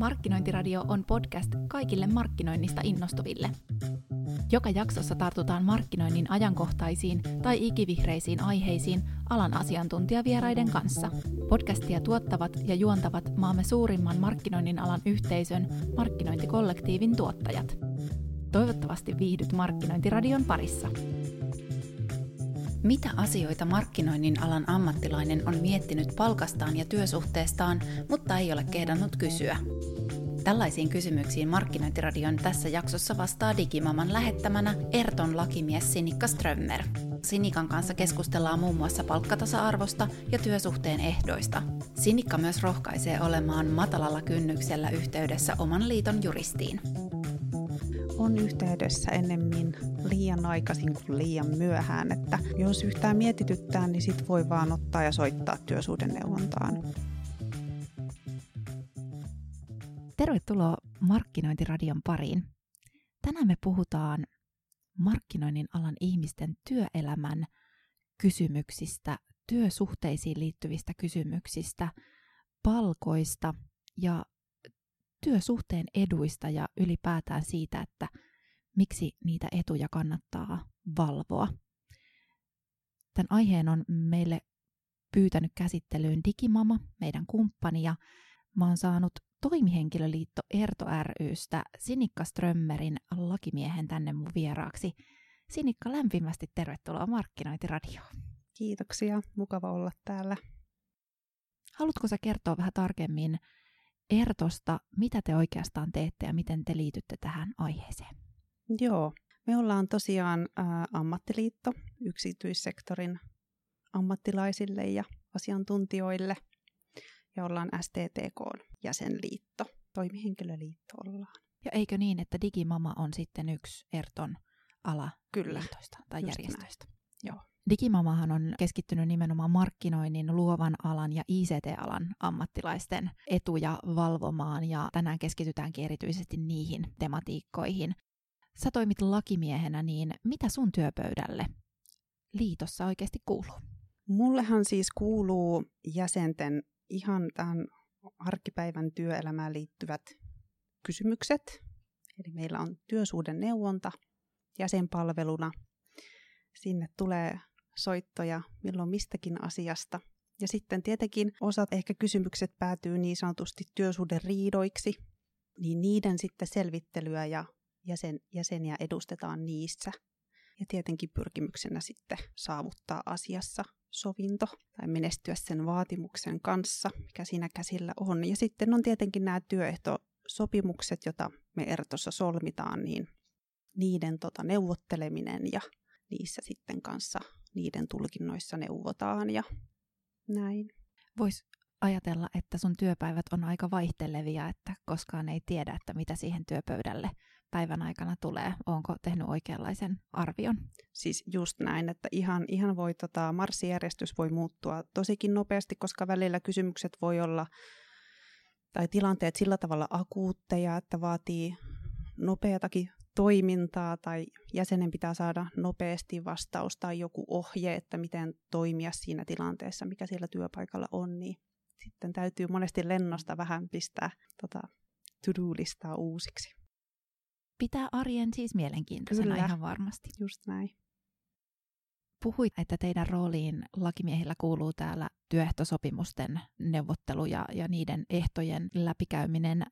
Markkinointiradio on podcast kaikille markkinoinnista innostuville. Joka jaksossa tartutaan markkinoinnin ajankohtaisiin tai ikivihreisiin aiheisiin alan asiantuntijavieraiden kanssa. Podcastia tuottavat ja juontavat maamme suurimman markkinoinnin alan yhteisön markkinointikollektiivin tuottajat. Toivottavasti viihdyt Markkinointiradion parissa. Mitä asioita markkinoinnin alan ammattilainen on miettinyt palkastaan ja työsuhteestaan, mutta ei ole kehdannut kysyä? Tällaisiin kysymyksiin Markkinointiradion tässä jaksossa vastaa Digimaman lähettämänä Erton lakimies Sinikka Strömmer. Sinikan kanssa keskustellaan muun muassa palkkatasa-arvosta ja työsuhteen ehdoista. Sinikka myös rohkaisee olemaan matalalla kynnyksellä yhteydessä oman liiton juristiin on yhteydessä ennemmin liian aikaisin kuin liian myöhään, että jos yhtään mietityttää, niin sit voi vaan ottaa ja soittaa työsuhdeneuvontaan. Tervetuloa Markkinointiradion pariin. Tänään me puhutaan markkinoinnin alan ihmisten työelämän kysymyksistä, työsuhteisiin liittyvistä kysymyksistä, palkoista ja työsuhteen eduista ja ylipäätään siitä, että miksi niitä etuja kannattaa valvoa. Tämän aiheen on meille pyytänyt käsittelyyn Digimama, meidän kumppani, ja mä oon saanut toimihenkilöliitto Erto rystä Sinikka Strömmerin lakimiehen tänne mun vieraaksi. Sinikka, lämpimästi tervetuloa Markkinointiradioon. Kiitoksia, mukava olla täällä. Haluatko sä kertoa vähän tarkemmin Ertosta, mitä te oikeastaan teette ja miten te liitytte tähän aiheeseen? Joo, me ollaan tosiaan ä, ammattiliitto yksityissektorin ammattilaisille ja asiantuntijoille ja ollaan STTK jäsenliitto, toimihenkilöliitto ollaan. Ja eikö niin, että Digimama on sitten yksi Erton ala Kyllä, tai järjestöistä? Näin. Joo. Digimamahan on keskittynyt nimenomaan markkinoinnin, luovan alan ja ICT-alan ammattilaisten etuja valvomaan ja tänään keskitytäänkin erityisesti niihin tematiikkoihin. Sä toimit lakimiehenä, niin mitä sun työpöydälle liitossa oikeasti kuuluu? Mullehan siis kuuluu jäsenten ihan tämän arkipäivän työelämään liittyvät kysymykset. Eli meillä on työsuuden neuvonta jäsenpalveluna. Sinne tulee soittoja milloin mistäkin asiasta. Ja sitten tietenkin osat ehkä kysymykset päätyy niin sanotusti riidoiksi, niin niiden sitten selvittelyä ja jäsen, jäseniä edustetaan niissä. Ja tietenkin pyrkimyksenä sitten saavuttaa asiassa sovinto tai menestyä sen vaatimuksen kanssa, mikä siinä käsillä on. Ja sitten on tietenkin nämä työehtosopimukset, joita me Ertossa solmitaan, niin niiden tota, neuvotteleminen ja niissä sitten kanssa niiden tulkinnoissa neuvotaan ja näin. Voisi ajatella, että sun työpäivät on aika vaihtelevia, että koskaan ei tiedä, että mitä siihen työpöydälle päivän aikana tulee. Onko tehnyt oikeanlaisen arvion? Siis just näin, että ihan, ihan voi, tota, marssijärjestys voi muuttua tosikin nopeasti, koska välillä kysymykset voi olla, tai tilanteet sillä tavalla akuutteja, että vaatii nopeatakin toimintaa tai jäsenen pitää saada nopeasti vastaus tai joku ohje, että miten toimia siinä tilanteessa, mikä siellä työpaikalla on, niin sitten täytyy monesti lennosta vähän pistää tota, to-do-listaa uusiksi. Pitää arjen siis mielenkiintoisena Kyllä. ihan varmasti. Just näin. Puhuit, että teidän rooliin lakimiehillä kuuluu täällä työehtosopimusten neuvottelu ja, ja niiden ehtojen läpikäyminen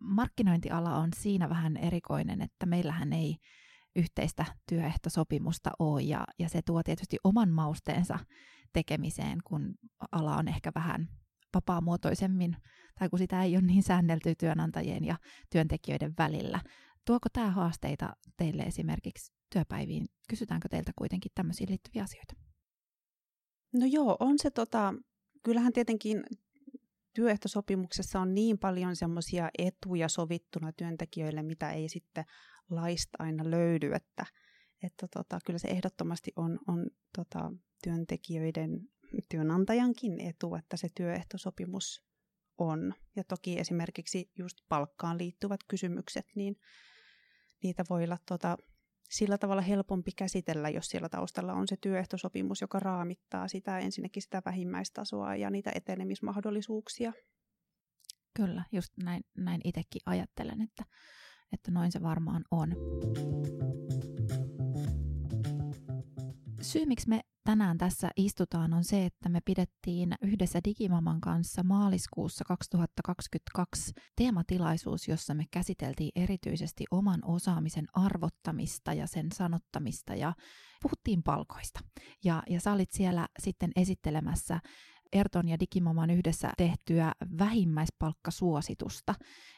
markkinointiala on siinä vähän erikoinen, että meillähän ei yhteistä työehtosopimusta ole ja, ja se tuo tietysti oman mausteensa tekemiseen, kun ala on ehkä vähän vapaamuotoisemmin tai kun sitä ei ole niin säännelty työnantajien ja työntekijöiden välillä. Tuoko tämä haasteita teille esimerkiksi työpäiviin? Kysytäänkö teiltä kuitenkin tämmöisiin liittyviä asioita? No joo, on se tota, kyllähän tietenkin työehtosopimuksessa on niin paljon semmoisia etuja sovittuna työntekijöille, mitä ei sitten laista aina löydy, että, että tota, kyllä se ehdottomasti on, on tota, työntekijöiden, työnantajankin etu, että se työehtosopimus on. Ja toki esimerkiksi just palkkaan liittyvät kysymykset, niin niitä voi olla tota, sillä tavalla helpompi käsitellä, jos siellä taustalla on se työehtosopimus, joka raamittaa sitä ensinnäkin sitä vähimmäistasoa ja niitä etenemismahdollisuuksia. Kyllä, just näin, näin itsekin ajattelen, että, että noin se varmaan on. Syy, miksi me tänään tässä istutaan, on se, että me pidettiin yhdessä Digimaman kanssa maaliskuussa 2022 teematilaisuus, jossa me käsiteltiin erityisesti oman osaamisen arvottamista ja sen sanottamista ja puhuttiin palkoista. Ja, ja sä olit siellä sitten esittelemässä Erton ja Digimaman yhdessä tehtyä vähimmäispalkkasuositusta,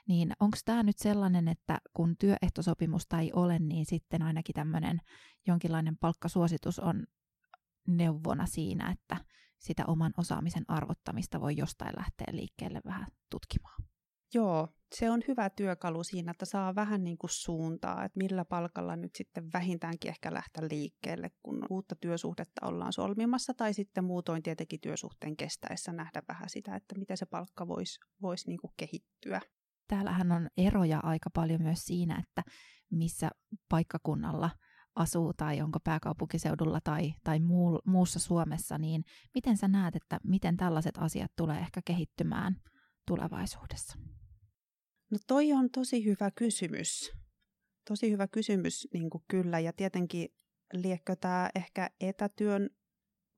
niin onko tämä nyt sellainen, että kun työehtosopimusta ei ole, niin sitten ainakin tämmöinen jonkinlainen palkkasuositus on neuvona siinä, että sitä oman osaamisen arvottamista voi jostain lähteä liikkeelle vähän tutkimaan. Joo, se on hyvä työkalu siinä, että saa vähän niin kuin suuntaa, että millä palkalla nyt sitten vähintäänkin ehkä lähteä liikkeelle, kun uutta työsuhdetta ollaan solmimassa, tai sitten muutoin tietenkin työsuhteen kestäessä nähdä vähän sitä, että miten se palkka voisi vois niin kuin kehittyä. Täällähän on eroja aika paljon myös siinä, että missä paikkakunnalla asuu tai onko pääkaupunkiseudulla tai, tai muu, muussa Suomessa, niin miten sä näet, että miten tällaiset asiat tulee ehkä kehittymään tulevaisuudessa? No toi on tosi hyvä kysymys. Tosi hyvä kysymys niin kyllä ja tietenkin liekkö tämä ehkä etätyön,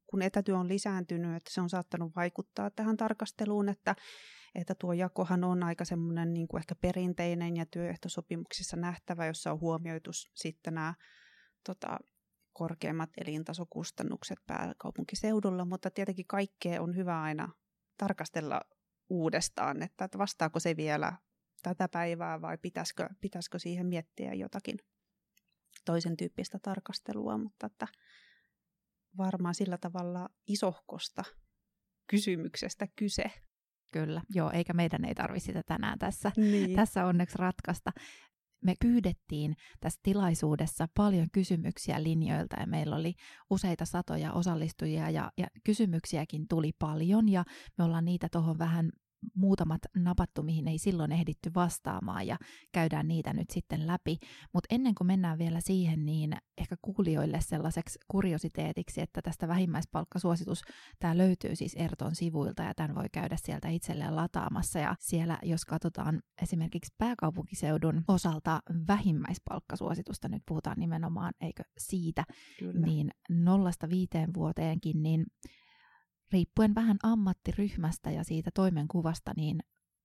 kun etätyö on lisääntynyt, että se on saattanut vaikuttaa tähän tarkasteluun, että, että tuo jakohan on aika semmoinen niin kuin ehkä perinteinen ja työehtosopimuksissa nähtävä, jossa on huomioitu sitten nämä tota, korkeimmat elintasokustannukset pääkaupunkiseudulla, mutta tietenkin kaikkea on hyvä aina tarkastella uudestaan, että vastaako se vielä tätä päivää vai pitäisikö, pitäisikö siihen miettiä jotakin toisen tyyppistä tarkastelua, mutta että varmaan sillä tavalla isohkosta kysymyksestä kyse. Kyllä, joo, eikä meidän ei tarvitse sitä tänään tässä, niin. tässä onneksi ratkaista. Me pyydettiin tässä tilaisuudessa paljon kysymyksiä linjoilta ja meillä oli useita satoja osallistujia ja, ja kysymyksiäkin tuli paljon ja me ollaan niitä tuohon vähän muutamat napattu, mihin ei silloin ehditty vastaamaan ja käydään niitä nyt sitten läpi. Mutta ennen kuin mennään vielä siihen, niin ehkä kuulijoille sellaiseksi kuriositeetiksi, että tästä vähimmäispalkkasuositus, tämä löytyy siis Erton sivuilta ja tämän voi käydä sieltä itselleen lataamassa. Ja siellä, jos katsotaan esimerkiksi pääkaupunkiseudun osalta vähimmäispalkkasuositusta, nyt puhutaan nimenomaan, eikö siitä, Kyllä. niin nollasta viiteen vuoteenkin, niin riippuen vähän ammattiryhmästä ja siitä toimenkuvasta, niin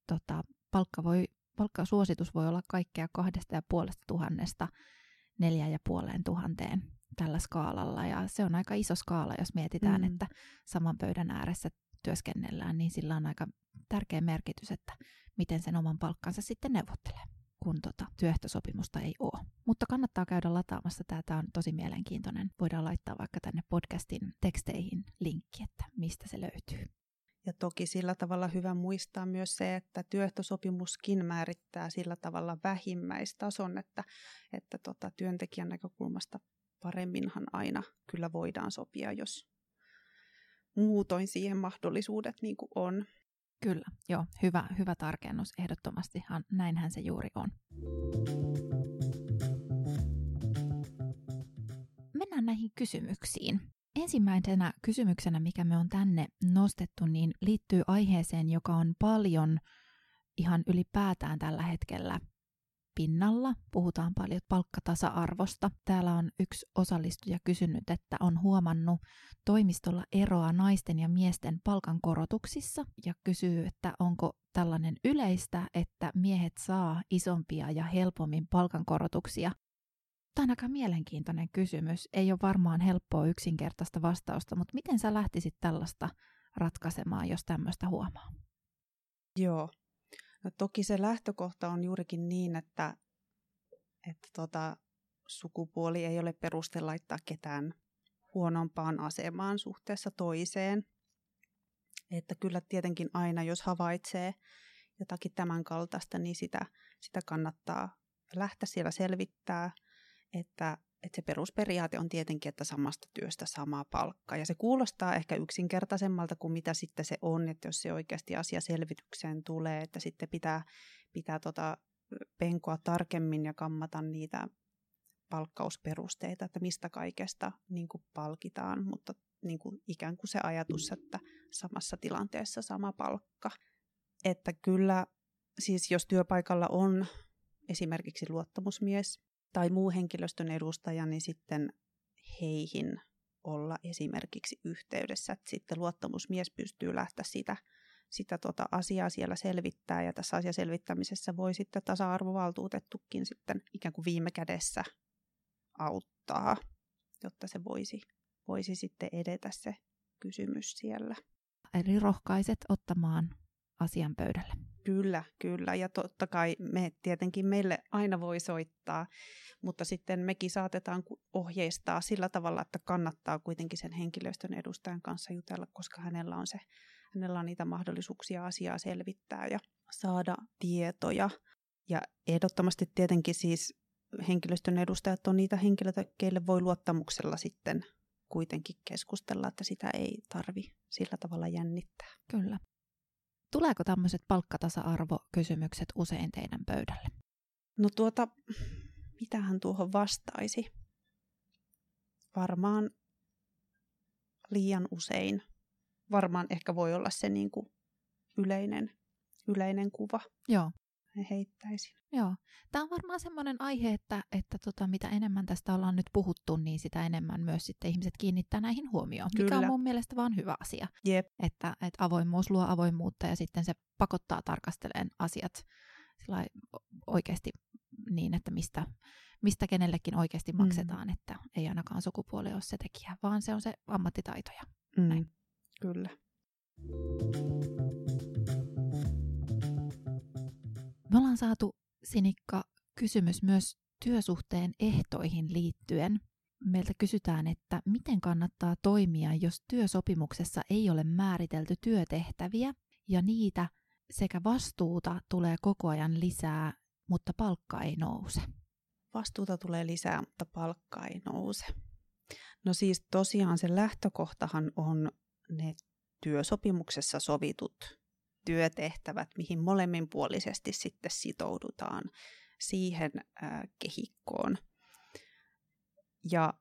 tota, palkka voi, palkkasuositus voi olla kaikkea kahdesta ja puolesta tuhannesta neljä ja puoleen tuhanteen tällä skaalalla. Ja se on aika iso skaala, jos mietitään, mm. että saman pöydän ääressä työskennellään, niin sillä on aika tärkeä merkitys, että miten sen oman palkkansa sitten neuvottelee kun tota, työehtosopimusta ei ole. Mutta kannattaa käydä lataamassa. Tämä on tosi mielenkiintoinen. Voidaan laittaa vaikka tänne podcastin teksteihin linkki, että mistä se löytyy. Ja toki sillä tavalla hyvä muistaa myös se, että työehtosopimuskin määrittää sillä tavalla vähimmäistason, että, että tota, työntekijän näkökulmasta paremminhan aina kyllä voidaan sopia, jos muutoin siihen mahdollisuudet niin kuin on. Kyllä, joo, hyvä, hyvä tarkennus. Ehdottomastihan näinhän se juuri on. Mennään näihin kysymyksiin. Ensimmäisenä kysymyksenä, mikä me on tänne nostettu, niin liittyy aiheeseen, joka on paljon ihan ylipäätään tällä hetkellä pinnalla. Puhutaan paljon palkkatasa-arvosta. Täällä on yksi osallistuja kysynyt, että on huomannut toimistolla eroa naisten ja miesten palkankorotuksissa ja kysyy, että onko tällainen yleistä, että miehet saa isompia ja helpommin palkankorotuksia. Tämä on aika mielenkiintoinen kysymys. Ei ole varmaan helppoa yksinkertaista vastausta, mutta miten sä lähtisit tällaista ratkaisemaan, jos tämmöistä huomaa? Joo, No toki se lähtökohta on juurikin niin, että, että tota, sukupuoli ei ole peruste laittaa ketään huonompaan asemaan suhteessa toiseen. Että kyllä tietenkin aina, jos havaitsee jotakin tämän kaltaista, niin sitä, sitä kannattaa lähteä siellä selvittää, että että se perusperiaate on tietenkin, että samasta työstä sama palkka. Ja se kuulostaa ehkä yksinkertaisemmalta kuin mitä sitten se on, että jos se oikeasti asia selvitykseen tulee, että sitten pitää, pitää tota penkoa tarkemmin ja kammata niitä palkkausperusteita, että mistä kaikesta niin kuin palkitaan, mutta niin kuin ikään kuin se ajatus, että samassa tilanteessa sama palkka. Että kyllä siis jos työpaikalla on esimerkiksi luottamusmies tai muu henkilöstön edustaja, niin sitten heihin olla esimerkiksi yhteydessä, että sitten luottamusmies pystyy lähteä sitä, sitä tota asiaa siellä selvittää ja tässä asiaselvittämisessä voi sitten tasa-arvovaltuutettukin sitten ikään kuin viime kädessä auttaa, jotta se voisi, voisi sitten edetä se kysymys siellä. Eli rohkaiset ottamaan asian pöydälle. Kyllä, kyllä. Ja totta kai me tietenkin meille aina voi soittaa, mutta sitten mekin saatetaan ohjeistaa sillä tavalla, että kannattaa kuitenkin sen henkilöstön edustajan kanssa jutella, koska hänellä on, se, hänellä on niitä mahdollisuuksia asiaa selvittää ja saada tietoja. Ja ehdottomasti tietenkin siis henkilöstön edustajat on niitä henkilöitä, keille voi luottamuksella sitten kuitenkin keskustella, että sitä ei tarvi sillä tavalla jännittää. Kyllä. Tuleeko tämmöiset palkkatasa-arvokysymykset usein teidän pöydälle? No tuota, mitä hän tuohon vastaisi? Varmaan liian usein. Varmaan ehkä voi olla se niin kuin yleinen, yleinen kuva. Joo heittäisin. Joo. Tämä on varmaan semmoinen aihe, että, että tota, mitä enemmän tästä ollaan nyt puhuttu, niin sitä enemmän myös sitten ihmiset kiinnittää näihin huomioon, Kyllä. mikä on mun mielestä vaan hyvä asia. Jep. Että, että avoimuus luo avoimuutta ja sitten se pakottaa tarkasteleen asiat oikeasti niin, että mistä, mistä kenellekin oikeasti mm. maksetaan, mm. että ei ainakaan sukupuoli ole se tekijä, vaan se on se ammattitaito. Mm. Näin. Kyllä. Ollaan saatu, Sinikka, kysymys myös työsuhteen ehtoihin liittyen. Meiltä kysytään, että miten kannattaa toimia, jos työsopimuksessa ei ole määritelty työtehtäviä ja niitä sekä vastuuta tulee koko ajan lisää, mutta palkka ei nouse. Vastuuta tulee lisää, mutta palkka ei nouse. No siis tosiaan se lähtökohtahan on ne työsopimuksessa sovitut työtehtävät, mihin molemminpuolisesti sitten sitoudutaan siihen äh, kehikkoon. Ja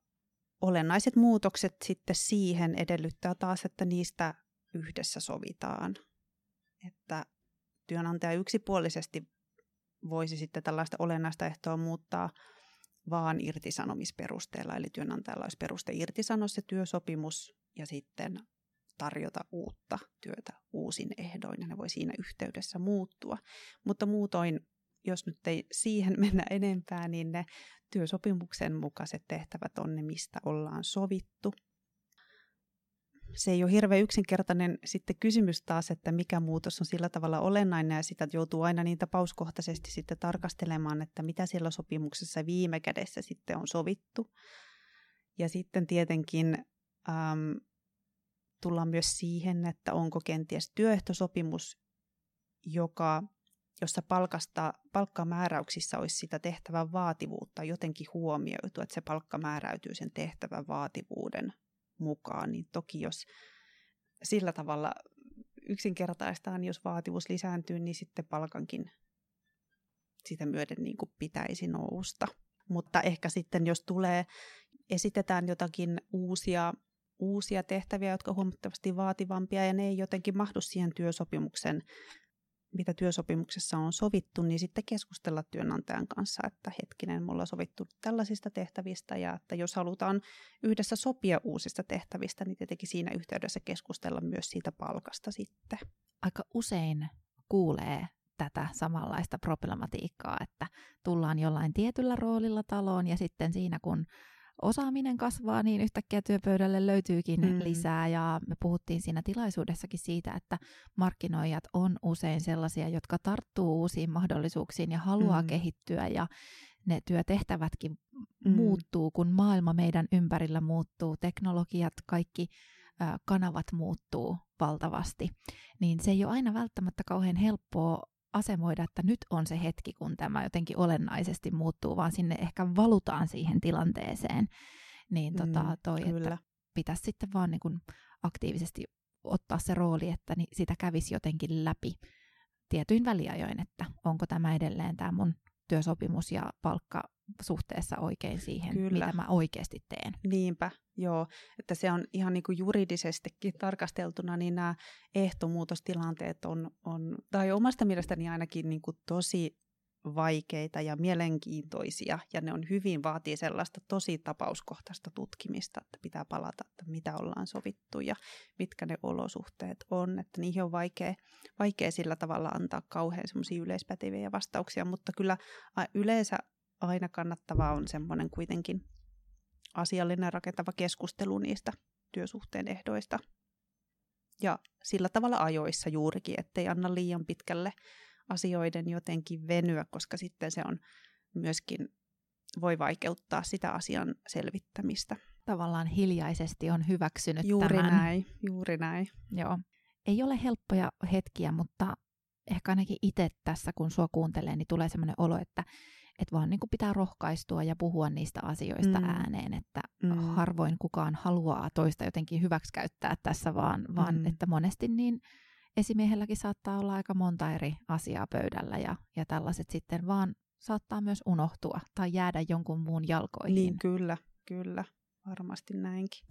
olennaiset muutokset sitten siihen edellyttää taas, että niistä yhdessä sovitaan. Että työnantaja yksipuolisesti voisi sitten tällaista olennaista ehtoa muuttaa vaan irtisanomisperusteella, eli työnantajalla olisi peruste irtisanoa se työsopimus ja sitten tarjota uutta työtä uusin ehdoin ja ne voi siinä yhteydessä muuttua. Mutta muutoin, jos nyt ei siihen mennä enempää, niin ne työsopimuksen mukaiset tehtävät on ne, mistä ollaan sovittu. Se ei ole hirveän yksinkertainen sitten kysymys taas, että mikä muutos on sillä tavalla olennainen ja sitä joutuu aina niin tapauskohtaisesti sitten tarkastelemaan, että mitä siellä sopimuksessa viime kädessä sitten on sovittu. Ja sitten tietenkin ähm, tullaan myös siihen, että onko kenties työehtosopimus, joka, jossa palkasta, palkkamääräyksissä olisi sitä tehtävän vaativuutta jotenkin huomioitu, että se palkka määräytyy sen tehtävän vaativuuden mukaan, niin toki jos sillä tavalla yksinkertaistaan, jos vaativuus lisääntyy, niin sitten palkankin sitä myöden niin kuin pitäisi nousta. Mutta ehkä sitten, jos tulee, esitetään jotakin uusia uusia tehtäviä, jotka ovat huomattavasti vaativampia ja ne ei jotenkin mahdu siihen työsopimuksen, mitä työsopimuksessa on sovittu, niin sitten keskustella työnantajan kanssa, että hetkinen, mulla on sovittu tällaisista tehtävistä ja että jos halutaan yhdessä sopia uusista tehtävistä, niin tietenkin siinä yhteydessä keskustella myös siitä palkasta sitten. Aika usein kuulee tätä samanlaista problematiikkaa, että tullaan jollain tietyllä roolilla taloon ja sitten siinä kun osaaminen kasvaa, niin yhtäkkiä työpöydälle löytyykin mm. lisää. Ja me puhuttiin siinä tilaisuudessakin siitä, että markkinoijat on usein sellaisia, jotka tarttuu uusiin mahdollisuuksiin ja haluaa mm. kehittyä ja ne työtehtävätkin mm. muuttuu, kun maailma meidän ympärillä muuttuu, teknologiat, kaikki kanavat muuttuu valtavasti, niin se ei ole aina välttämättä kauhean helppoa asemoida, että nyt on se hetki, kun tämä jotenkin olennaisesti muuttuu, vaan sinne ehkä valutaan siihen tilanteeseen. Niin mm, tota, toi, kyllä. että pitäisi sitten vaan niin kuin aktiivisesti ottaa se rooli, että sitä kävisi jotenkin läpi tietyin väliajoin, että onko tämä edelleen tämä mun työsopimus ja palkka suhteessa oikein siihen, Kyllä. mitä mä oikeasti teen. Niinpä, Joo, että se on ihan niin kuin juridisestikin tarkasteltuna, niin nämä ehtomuutostilanteet on, on tai omasta mielestäni ainakin niin kuin tosi vaikeita ja mielenkiintoisia, ja ne on hyvin vaatii sellaista tosi tapauskohtaista tutkimista, että pitää palata, että mitä ollaan sovittu ja mitkä ne olosuhteet on, että niihin on vaikea, vaikea sillä tavalla antaa kauhean semmoisia yleispäteviä vastauksia, mutta kyllä yleensä aina kannattavaa on semmoinen kuitenkin asiallinen rakentava keskustelu niistä työsuhteen ehdoista. Ja sillä tavalla ajoissa juurikin, ettei anna liian pitkälle asioiden jotenkin venyä, koska sitten se on myöskin voi vaikeuttaa sitä asian selvittämistä. Tavallaan hiljaisesti on hyväksynyt juuri tämän. näin, juuri näin. Joo. Ei ole helppoja hetkiä, mutta ehkä ainakin itse tässä, kun sua kuuntelee, niin tulee sellainen olo, että että vaan niin kuin pitää rohkaistua ja puhua niistä asioista mm. ääneen, että mm. harvoin kukaan haluaa toista jotenkin hyväksikäyttää tässä, vaan, vaan mm. että monesti niin esimiehelläkin saattaa olla aika monta eri asiaa pöydällä ja, ja tällaiset sitten vaan saattaa myös unohtua tai jäädä jonkun muun jalkoihin. Niin kyllä, kyllä, varmasti näinkin.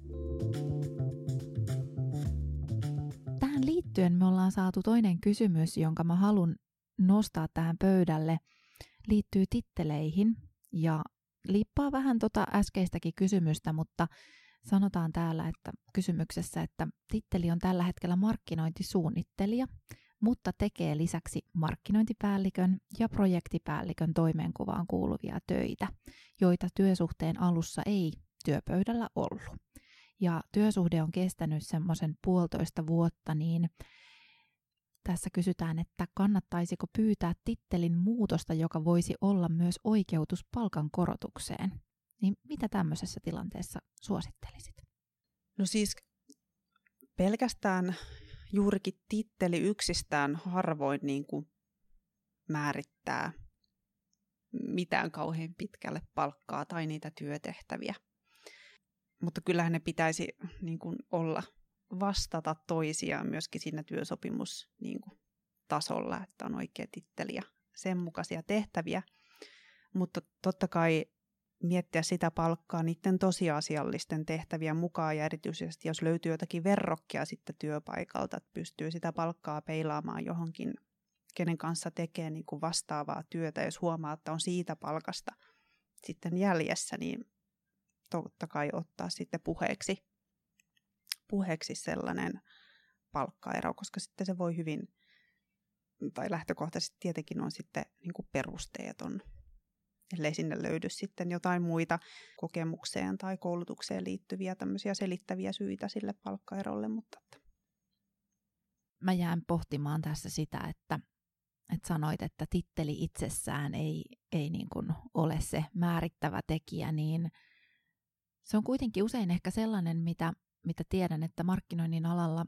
Tähän liittyen me ollaan saatu toinen kysymys, jonka mä haluan nostaa tähän pöydälle – liittyy titteleihin ja liippaa vähän tota äskeistäkin kysymystä, mutta sanotaan täällä että kysymyksessä, että titteli on tällä hetkellä markkinointisuunnittelija, mutta tekee lisäksi markkinointipäällikön ja projektipäällikön toimenkuvaan kuuluvia töitä, joita työsuhteen alussa ei työpöydällä ollut. Ja työsuhde on kestänyt semmoisen puolitoista vuotta, niin tässä kysytään, että kannattaisiko pyytää tittelin muutosta, joka voisi olla myös oikeutus palkan korotukseen. Niin mitä tämmöisessä tilanteessa suosittelisit? No siis pelkästään juurikin titteli yksistään harvoin niin kuin määrittää mitään kauhean pitkälle palkkaa tai niitä työtehtäviä. Mutta kyllähän ne pitäisi niin kuin olla vastata toisiaan myöskin siinä työsopimus niin kuin, tasolla, että on oikea titteli ja sen mukaisia tehtäviä. Mutta totta kai miettiä sitä palkkaa niiden tosiasiallisten tehtävien mukaan ja erityisesti jos löytyy jotakin verrokkia sitten työpaikalta, että pystyy sitä palkkaa peilaamaan johonkin, kenen kanssa tekee niin kuin vastaavaa työtä, jos huomaa, että on siitä palkasta sitten jäljessä, niin totta kai ottaa sitten puheeksi puheeksi sellainen palkkaero, koska sitten se voi hyvin, tai lähtökohtaisesti tietenkin on sitten niin kuin perusteeton, ellei sinne löydy sitten jotain muita kokemukseen tai koulutukseen liittyviä tämmöisiä selittäviä syitä sille palkkaerolle, mutta Mä jään pohtimaan tässä sitä, että, että sanoit, että titteli itsessään ei, ei niin kuin ole se määrittävä tekijä, niin se on kuitenkin usein ehkä sellainen, mitä mitä tiedän, että markkinoinnin alalla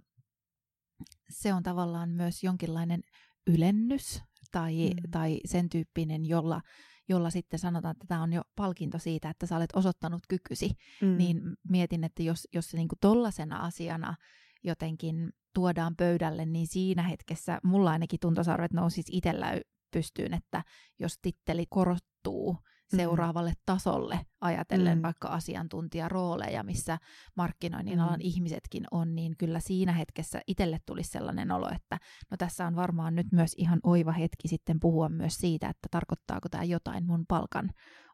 se on tavallaan myös jonkinlainen ylennys tai, mm. tai sen tyyppinen, jolla, jolla sitten sanotaan, että tämä on jo palkinto siitä, että sä olet osoittanut kykysi. Mm. Niin mietin, että jos, jos se niinku tollasena asiana jotenkin tuodaan pöydälle, niin siinä hetkessä mulla ainakin tuntosarvet nousisi itsellä pystyyn, että jos titteli korottuu, Mm. Seuraavalle tasolle ajatellen mm. vaikka asiantuntijarooleja, missä markkinoinnin alan mm. ihmisetkin on, niin kyllä siinä hetkessä itselle tulisi sellainen olo, että no tässä on varmaan nyt myös ihan oiva hetki sitten puhua myös siitä, että tarkoittaako tämä jotain mun palkan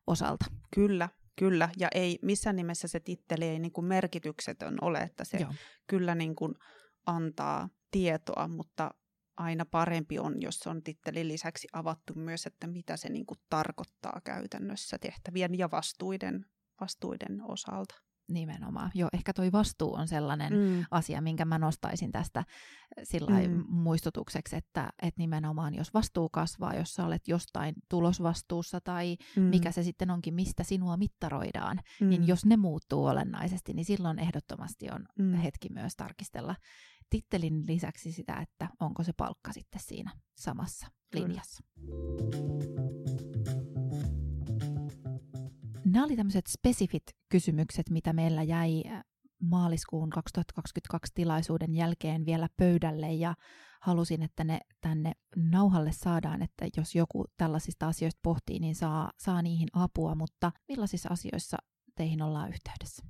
osalta. Kyllä, Kyllä, ja ei missään nimessä se titteli ei niin kuin merkityksetön ole, että se Joo. kyllä niin kuin antaa tietoa, mutta aina parempi on, jos on tittelin lisäksi avattu myös, että mitä se niin kuin tarkoittaa käytännössä tehtävien ja vastuiden, vastuiden osalta. Nimenomaan. Joo, ehkä toi vastuu on sellainen mm. asia, minkä mä nostaisin tästä äh, sillä mm. muistutukseksi, että, että nimenomaan jos vastuu kasvaa, jos sä olet jostain tulosvastuussa tai mm. mikä se sitten onkin, mistä sinua mittaroidaan, niin mm. niin jos ne muuttuu olennaisesti, niin silloin ehdottomasti on mm. hetki myös tarkistella tittelin lisäksi sitä, että onko se palkka sitten siinä samassa Kyllä. linjassa. Nämä oli tämmöiset spesifit kysymykset, mitä meillä jäi äh, maaliskuun 2022 tilaisuuden jälkeen vielä pöydälle ja halusin, että ne tänne nauhalle saadaan, että jos joku tällaisista asioista pohtii, niin saa, saa niihin apua, mutta millaisissa asioissa teihin ollaan yhteydessä?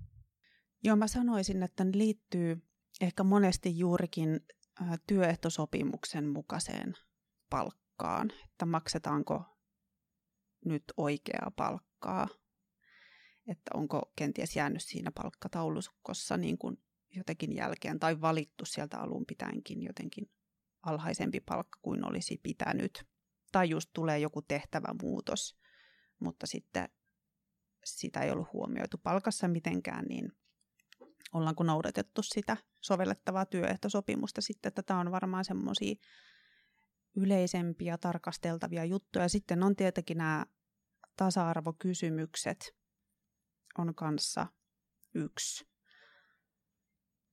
Joo, mä sanoisin, että ne liittyy ehkä monesti juurikin työehtosopimuksen mukaiseen palkkaan, että maksetaanko nyt oikeaa palkkaa, että onko kenties jäänyt siinä palkkataulukossa niin kuin jotenkin jälkeen tai valittu sieltä alun pitäenkin jotenkin alhaisempi palkka kuin olisi pitänyt. Tai just tulee joku tehtävä muutos, mutta sitten sitä ei ollut huomioitu palkassa mitenkään, niin ollaanko noudatettu sitä sovellettavaa työehtosopimusta sitten, että tämä on varmaan semmoisia yleisempiä tarkasteltavia juttuja. Sitten on tietenkin nämä tasa-arvokysymykset on kanssa yksi.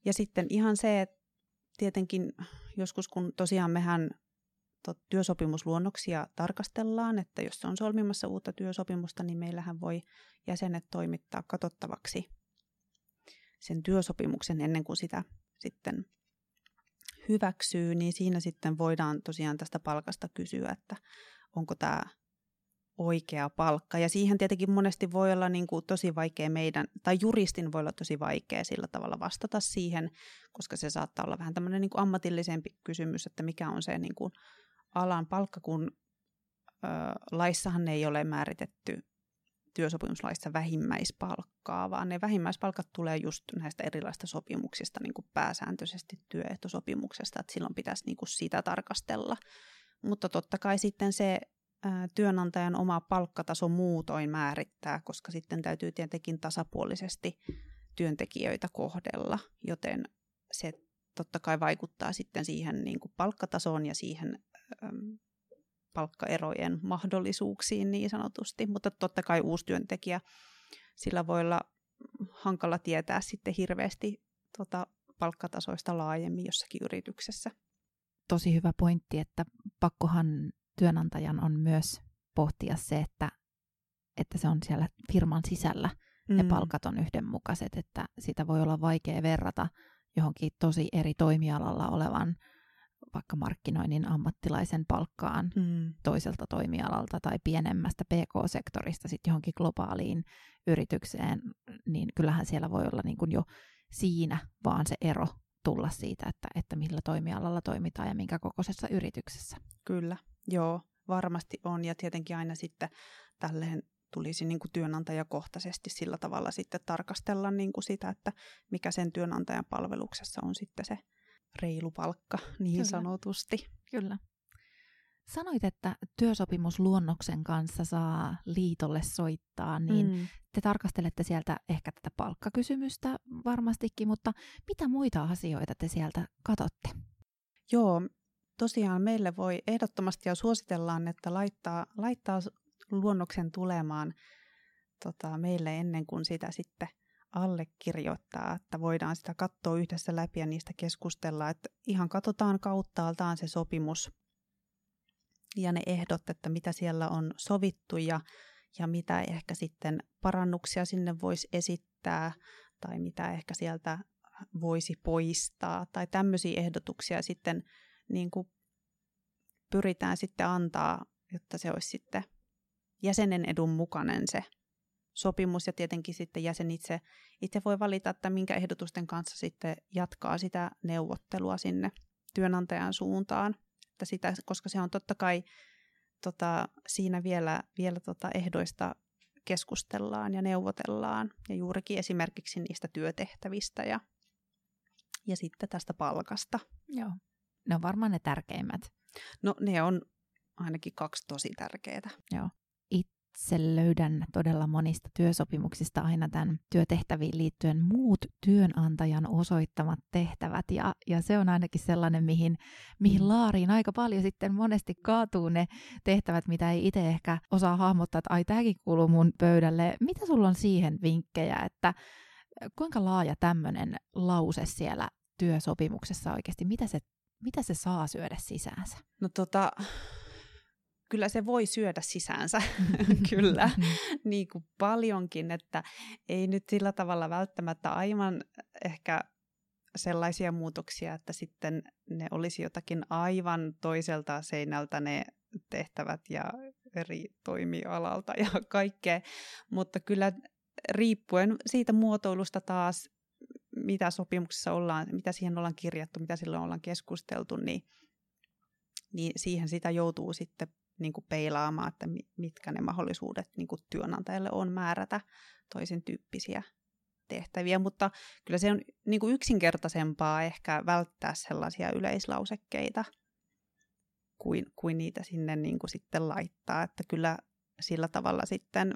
Ja sitten ihan se, että tietenkin joskus kun tosiaan mehän työsopimusluonnoksia tarkastellaan, että jos on solmimassa uutta työsopimusta, niin meillähän voi jäsenet toimittaa katsottavaksi sen työsopimuksen ennen kuin sitä sitten hyväksyy, niin siinä sitten voidaan tosiaan tästä palkasta kysyä, että onko tämä oikea palkka. Ja siihen tietenkin monesti voi olla niin kuin tosi vaikea meidän, tai juristin voi olla tosi vaikea sillä tavalla vastata siihen, koska se saattaa olla vähän tämmöinen niin kuin ammatillisempi kysymys, että mikä on se niin kuin alan palkka, kun ö, laissahan ei ole määritetty työsopimuslaissa vähimmäispalkkaa, vaan ne vähimmäispalkat tulee just näistä erilaisista sopimuksista niin kuin pääsääntöisesti työehtosopimuksesta, että silloin pitäisi niin kuin sitä tarkastella. Mutta totta kai sitten se työnantajan oma palkkataso muutoin määrittää, koska sitten täytyy tietenkin tasapuolisesti työntekijöitä kohdella, joten se totta kai vaikuttaa sitten siihen niin kuin palkkatasoon ja siihen palkkaerojen mahdollisuuksiin niin sanotusti, mutta totta kai uusi työntekijä, sillä voi olla hankala tietää sitten hirveästi tota, palkkatasoista laajemmin jossakin yrityksessä. Tosi hyvä pointti, että pakkohan työnantajan on myös pohtia se, että, että se on siellä firman sisällä mm. ne palkat on yhdenmukaiset, että sitä voi olla vaikea verrata johonkin tosi eri toimialalla olevan vaikka markkinoinnin ammattilaisen palkkaan mm. toiselta toimialalta tai pienemmästä PK-sektorista sitten johonkin globaaliin yritykseen, niin kyllähän siellä voi olla niin kuin jo siinä vaan se ero tulla siitä, että, että millä toimialalla toimitaan ja minkä kokoisessa yrityksessä. Kyllä, joo, varmasti on ja tietenkin aina sitten tälleen tulisi niin kuin työnantajakohtaisesti sillä tavalla sitten tarkastella niin kuin sitä, että mikä sen työnantajan palveluksessa on sitten se reilu palkka niin Kyllä. sanotusti. Kyllä. Sanoit, että työsopimusluonnoksen kanssa saa liitolle soittaa, niin mm. te tarkastelette sieltä ehkä tätä palkkakysymystä varmastikin, mutta mitä muita asioita te sieltä katsotte? Joo, tosiaan meille voi ehdottomasti ja suositellaan, että laittaa, laittaa luonnoksen tulemaan tota, meille ennen kuin sitä sitten allekirjoittaa, että voidaan sitä katsoa yhdessä läpi ja niistä keskustella, että ihan katsotaan kauttaaltaan se sopimus ja ne ehdot, että mitä siellä on sovittu ja, ja mitä ehkä sitten parannuksia sinne voisi esittää tai mitä ehkä sieltä voisi poistaa tai tämmöisiä ehdotuksia sitten niin kuin pyritään sitten antaa, jotta se olisi sitten jäsenen edun mukainen se sopimus ja tietenkin sitten jäsen itse, itse voi valita, että minkä ehdotusten kanssa sitten jatkaa sitä neuvottelua sinne työnantajan suuntaan. Että sitä, koska se on totta kai tota, siinä vielä, vielä tota ehdoista keskustellaan ja neuvotellaan ja juurikin esimerkiksi niistä työtehtävistä ja, ja sitten tästä palkasta. Joo, ne on varmaan ne tärkeimmät. No ne on ainakin kaksi tosi tärkeää. Joo itse löydän todella monista työsopimuksista aina tämän työtehtäviin liittyen muut työnantajan osoittamat tehtävät. Ja, ja se on ainakin sellainen, mihin, mihin laariin aika paljon sitten monesti kaatuu ne tehtävät, mitä ei itse ehkä osaa hahmottaa, että ai tämäkin kuuluu mun pöydälle. Mitä sulla on siihen vinkkejä, että kuinka laaja tämmöinen lause siellä työsopimuksessa oikeasti, mitä se, mitä se saa syödä sisäänsä? No tota, kyllä se voi syödä sisäänsä, kyllä, niin kuin paljonkin, että ei nyt sillä tavalla välttämättä aivan ehkä sellaisia muutoksia, että sitten ne olisi jotakin aivan toiselta seinältä ne tehtävät ja eri toimialalta ja kaikkea, mutta kyllä riippuen siitä muotoilusta taas, mitä sopimuksessa ollaan, mitä siihen ollaan kirjattu, mitä silloin ollaan keskusteltu, niin, niin siihen sitä joutuu sitten niin kuin peilaamaan, että mitkä ne mahdollisuudet niin kuin työnantajalle on määrätä toisen tyyppisiä tehtäviä, mutta kyllä se on niin kuin yksinkertaisempaa ehkä välttää sellaisia yleislausekkeita kuin, kuin niitä sinne niin kuin sitten laittaa, että kyllä sillä tavalla sitten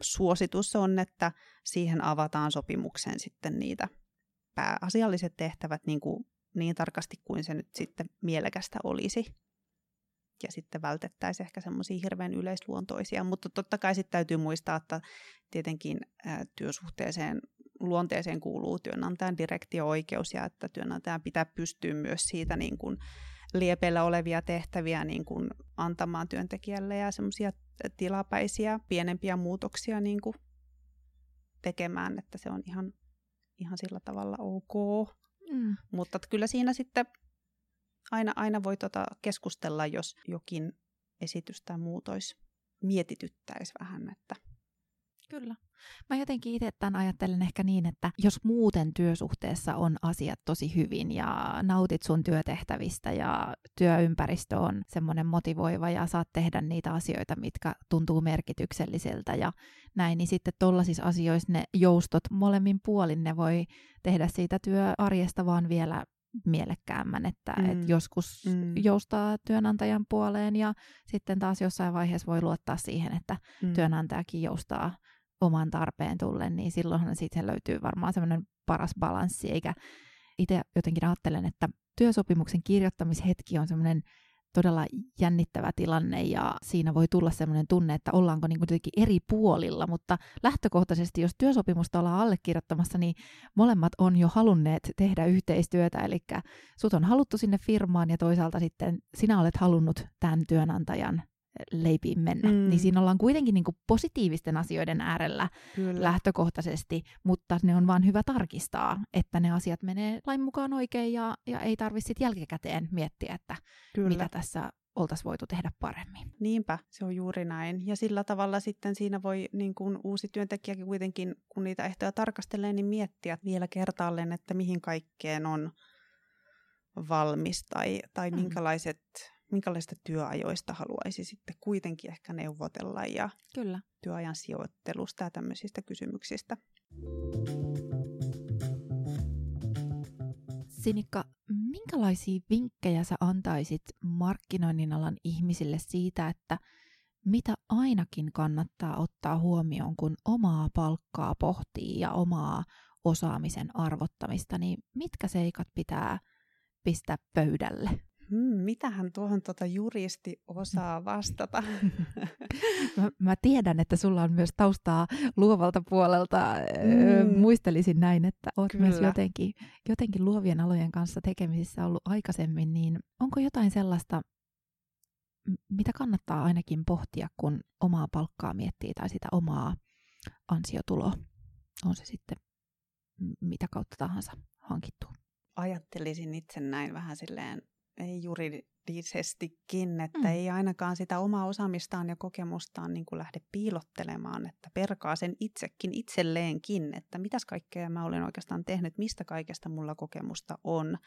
suositus on, että siihen avataan sopimuksen sitten niitä pääasialliset tehtävät niin, kuin, niin tarkasti kuin se nyt sitten mielekästä olisi. Ja sitten vältettäisiin ehkä semmoisia hirveän yleisluontoisia, mutta totta kai sitten täytyy muistaa, että tietenkin ää, työsuhteeseen luonteeseen kuuluu työnantajan direktio-oikeus ja että työnantajan pitää pystyä myös siitä niin kuin liepeillä olevia tehtäviä niin kuin antamaan työntekijälle ja semmoisia tilapäisiä pienempiä muutoksia niin kuin tekemään, että se on ihan, ihan sillä tavalla ok. Mm. Mutta kyllä siinä sitten aina, aina voi tota keskustella, jos jokin esitys tai muutois mietityttäisi vähän, että Kyllä. Mä jotenkin itse tämän ajattelen ehkä niin, että jos muuten työsuhteessa on asiat tosi hyvin ja nautit sun työtehtävistä ja työympäristö on semmoinen motivoiva ja saat tehdä niitä asioita, mitkä tuntuu merkitykselliseltä ja näin, niin sitten tollaisissa asioissa ne joustot molemmin puolin ne voi tehdä siitä työarjesta vaan vielä mielekkäämmän, että mm. et joskus mm. joustaa työnantajan puoleen ja sitten taas jossain vaiheessa voi luottaa siihen, että mm. työnantajakin joustaa oman tarpeen tullen, niin silloinhan siitä löytyy varmaan semmoinen paras balanssi, eikä itse jotenkin ajattelen, että työsopimuksen kirjoittamishetki on semmoinen todella jännittävä tilanne ja siinä voi tulla semmoinen tunne, että ollaanko niin jotenkin eri puolilla, mutta lähtökohtaisesti, jos työsopimusta ollaan allekirjoittamassa, niin molemmat on jo halunneet tehdä yhteistyötä, eli sut on haluttu sinne firmaan ja toisaalta sitten sinä olet halunnut tämän työnantajan leipiin mennä. Mm. Niin siinä ollaan kuitenkin niin kuin positiivisten asioiden äärellä Kyllä. lähtökohtaisesti, mutta ne on vaan hyvä tarkistaa, että ne asiat menee lain mukaan oikein ja, ja ei tarvitse sitten jälkikäteen miettiä, että Kyllä. mitä tässä oltaisiin voitu tehdä paremmin. Niinpä, se on juuri näin. Ja sillä tavalla sitten siinä voi niin kuin uusi työntekijäkin kuitenkin, kun niitä ehtoja tarkastelee, niin miettiä vielä kertaalleen, että mihin kaikkeen on valmis tai, tai mm. minkälaiset minkälaista työajoista haluaisi sitten kuitenkin ehkä neuvotella ja Kyllä. työajan sijoittelusta ja tämmöisistä kysymyksistä. Sinikka, minkälaisia vinkkejä sä antaisit markkinoinnin alan ihmisille siitä, että mitä ainakin kannattaa ottaa huomioon, kun omaa palkkaa pohtii ja omaa osaamisen arvottamista, niin mitkä seikat pitää pistää pöydälle? Hmm, mitähän tuohon tuota juristi osaa vastata? mä, mä tiedän, että sulla on myös taustaa luovalta puolelta. Mm. Muistelisin näin, että olet Kyllä. myös jotenkin, jotenkin luovien alojen kanssa tekemisissä ollut aikaisemmin, niin onko jotain sellaista, mitä kannattaa ainakin pohtia, kun omaa palkkaa miettii tai sitä omaa ansiotuloa? On se sitten mitä kautta tahansa hankittu ajattelisin itse näin vähän silleen juridisestikin, että mm. ei ainakaan sitä omaa osaamistaan ja kokemustaan niin kuin lähde piilottelemaan, että perkaa sen itsekin itselleenkin, että mitäs kaikkea mä olen oikeastaan tehnyt, mistä kaikesta mulla kokemusta on,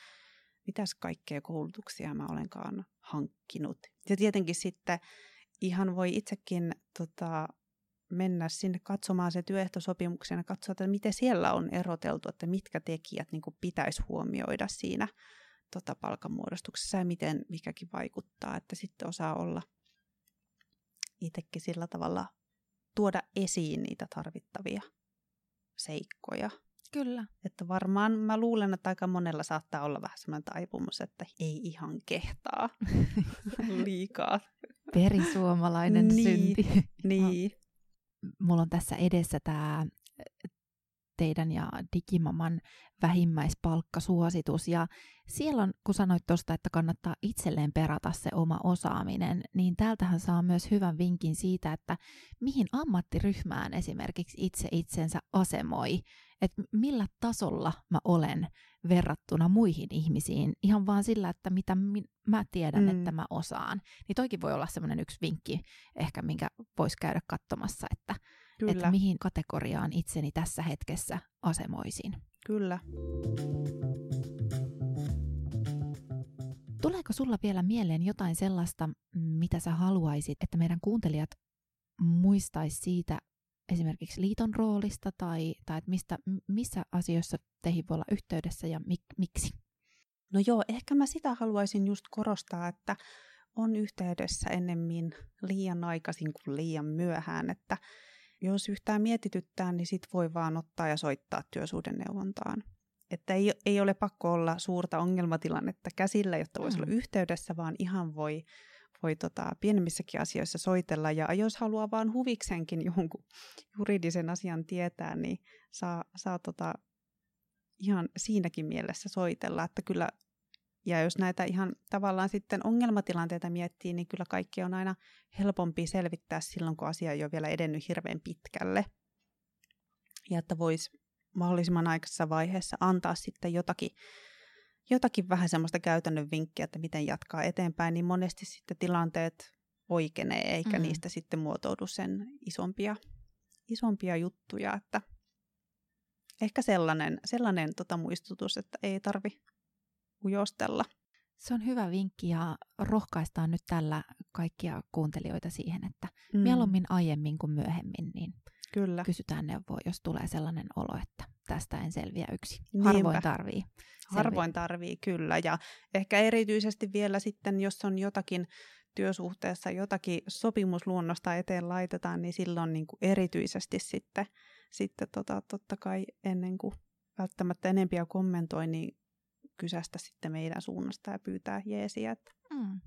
mitäs kaikkea koulutuksia mä olenkaan hankkinut. Ja tietenkin sitten ihan voi itsekin tota, mennä sinne katsomaan se työehtosopimuksen ja katsoa, että miten siellä on eroteltu, että mitkä tekijät niin pitäisi huomioida siinä tota, palkanmuodostuksessa ja miten mikäkin vaikuttaa, että sitten osaa olla itsekin sillä tavalla tuoda esiin niitä tarvittavia seikkoja. Kyllä. Että varmaan mä luulen, että aika monella saattaa olla vähän sellainen taipumus, että ei ihan kehtaa liikaa. Perisuomalainen niin, synti. Niin. Mulla on tässä edessä tämä teidän ja Digimaman vähimmäispalkkasuositus. Ja siellä on, kun sanoit tuosta, että kannattaa itselleen perata se oma osaaminen, niin täältähän saa myös hyvän vinkin siitä, että mihin ammattiryhmään esimerkiksi itse itsensä asemoi, että millä tasolla mä olen verrattuna muihin ihmisiin, ihan vaan sillä, että mitä mä tiedän, mm. että mä osaan. Niin toikin voi olla semmoinen yksi vinkki ehkä, minkä voisi käydä katsomassa, että Kyllä. että mihin kategoriaan itseni tässä hetkessä asemoisin. Kyllä. Tuleeko sulla vielä mieleen jotain sellaista, mitä sä haluaisit, että meidän kuuntelijat muistaisi siitä esimerkiksi liiton roolista tai, tai että mistä, missä asioissa teihin voi olla yhteydessä ja mik, miksi? No joo, ehkä mä sitä haluaisin just korostaa, että on yhteydessä ennemmin liian aikaisin kuin liian myöhään, että jos yhtään mietityttää, niin sit voi vaan ottaa ja soittaa työsuhdeneuvontaan. Että ei, ei ole pakko olla suurta ongelmatilannetta käsillä, jotta voisi mm. olla yhteydessä, vaan ihan voi, voi tota, pienemmissäkin asioissa soitella. Ja jos haluaa vaan huviksenkin jonkun juridisen asian tietää, niin saa, saa tota, ihan siinäkin mielessä soitella. Että kyllä ja jos näitä ihan tavallaan sitten ongelmatilanteita miettii, niin kyllä kaikki on aina helpompi selvittää silloin, kun asia ei ole vielä edennyt hirveän pitkälle. Ja että voisi mahdollisimman aikaisessa vaiheessa antaa sitten jotakin, jotakin vähän semmoista käytännön vinkkiä, että miten jatkaa eteenpäin, niin monesti sitten tilanteet oikeenee, eikä mm. niistä sitten muotoudu sen isompia, isompia juttuja, että ehkä sellainen, sellainen tota muistutus, että ei tarvi ujostella. Se on hyvä vinkki ja rohkaistaan nyt tällä kaikkia kuuntelijoita siihen, että mm. mieluummin aiemmin kuin myöhemmin, niin Kyllä. kysytään neuvoa, jos tulee sellainen olo, että tästä en selviä yksi. Harvoin tarvii. Harvoin tarvii, kyllä. Ja ehkä erityisesti vielä sitten, jos on jotakin työsuhteessa jotakin sopimusluonnosta eteen laitetaan, niin silloin niin kuin erityisesti sitten, sitten tota, totta kai ennen kuin välttämättä enempiä kommentoi, niin kysästä sitten meidän suunnasta ja pyytää jeesiä. Mm.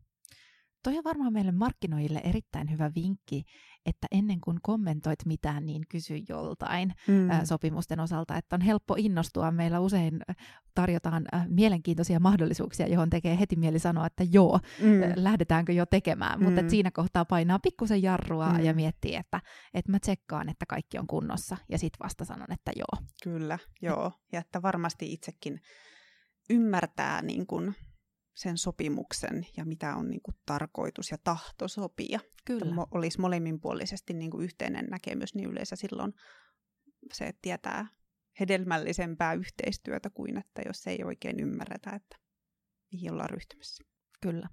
Toi on varmaan meille markkinoille erittäin hyvä vinkki, että ennen kuin kommentoit mitään, niin kysy joltain mm. sopimusten osalta, että on helppo innostua. Meillä usein tarjotaan mielenkiintoisia mahdollisuuksia, johon tekee heti mieli sanoa, että joo, mm. lähdetäänkö jo tekemään, mm. mutta siinä kohtaa painaa pikkusen jarrua mm. ja miettii, että, että mä tsekkaan, että kaikki on kunnossa ja sitten vasta sanon, että joo. Kyllä, joo. Ja että varmasti itsekin ymmärtää niin kuin sen sopimuksen ja mitä on niin kuin tarkoitus ja tahto sopia. Kyllä. Että olisi molemminpuolisesti niin kuin yhteinen näkemys, niin yleensä silloin se tietää hedelmällisempää yhteistyötä kuin että jos ei oikein ymmärretä, että mihin ollaan ryhtymässä. Kyllä.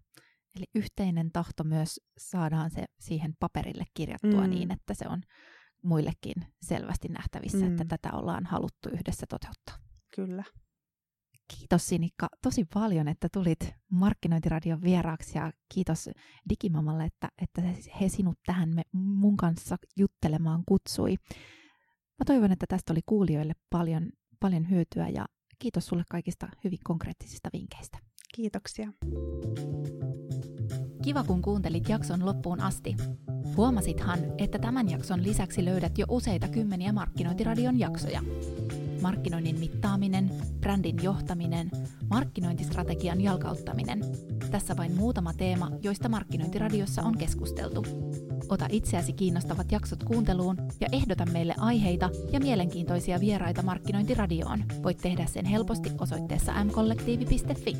Eli yhteinen tahto myös saadaan se siihen paperille kirjattua mm. niin, että se on muillekin selvästi nähtävissä, mm. että tätä ollaan haluttu yhdessä toteuttaa. Kyllä. Kiitos Sinikka tosi paljon, että tulit Markkinointiradion vieraaksi ja kiitos Digimamalle, että, että he sinut tähän me, mun kanssa juttelemaan kutsui. Mä toivon, että tästä oli kuulijoille paljon, paljon hyötyä ja kiitos sulle kaikista hyvin konkreettisista vinkkeistä. Kiitoksia. Kiva, kun kuuntelit jakson loppuun asti. Huomasithan, että tämän jakson lisäksi löydät jo useita kymmeniä Markkinointiradion jaksoja markkinoinnin mittaaminen, brändin johtaminen, markkinointistrategian jalkauttaminen. Tässä vain muutama teema, joista Markkinointiradiossa on keskusteltu. Ota itseäsi kiinnostavat jaksot kuunteluun ja ehdota meille aiheita ja mielenkiintoisia vieraita Markkinointiradioon. Voit tehdä sen helposti osoitteessa mkollektiivi.fi.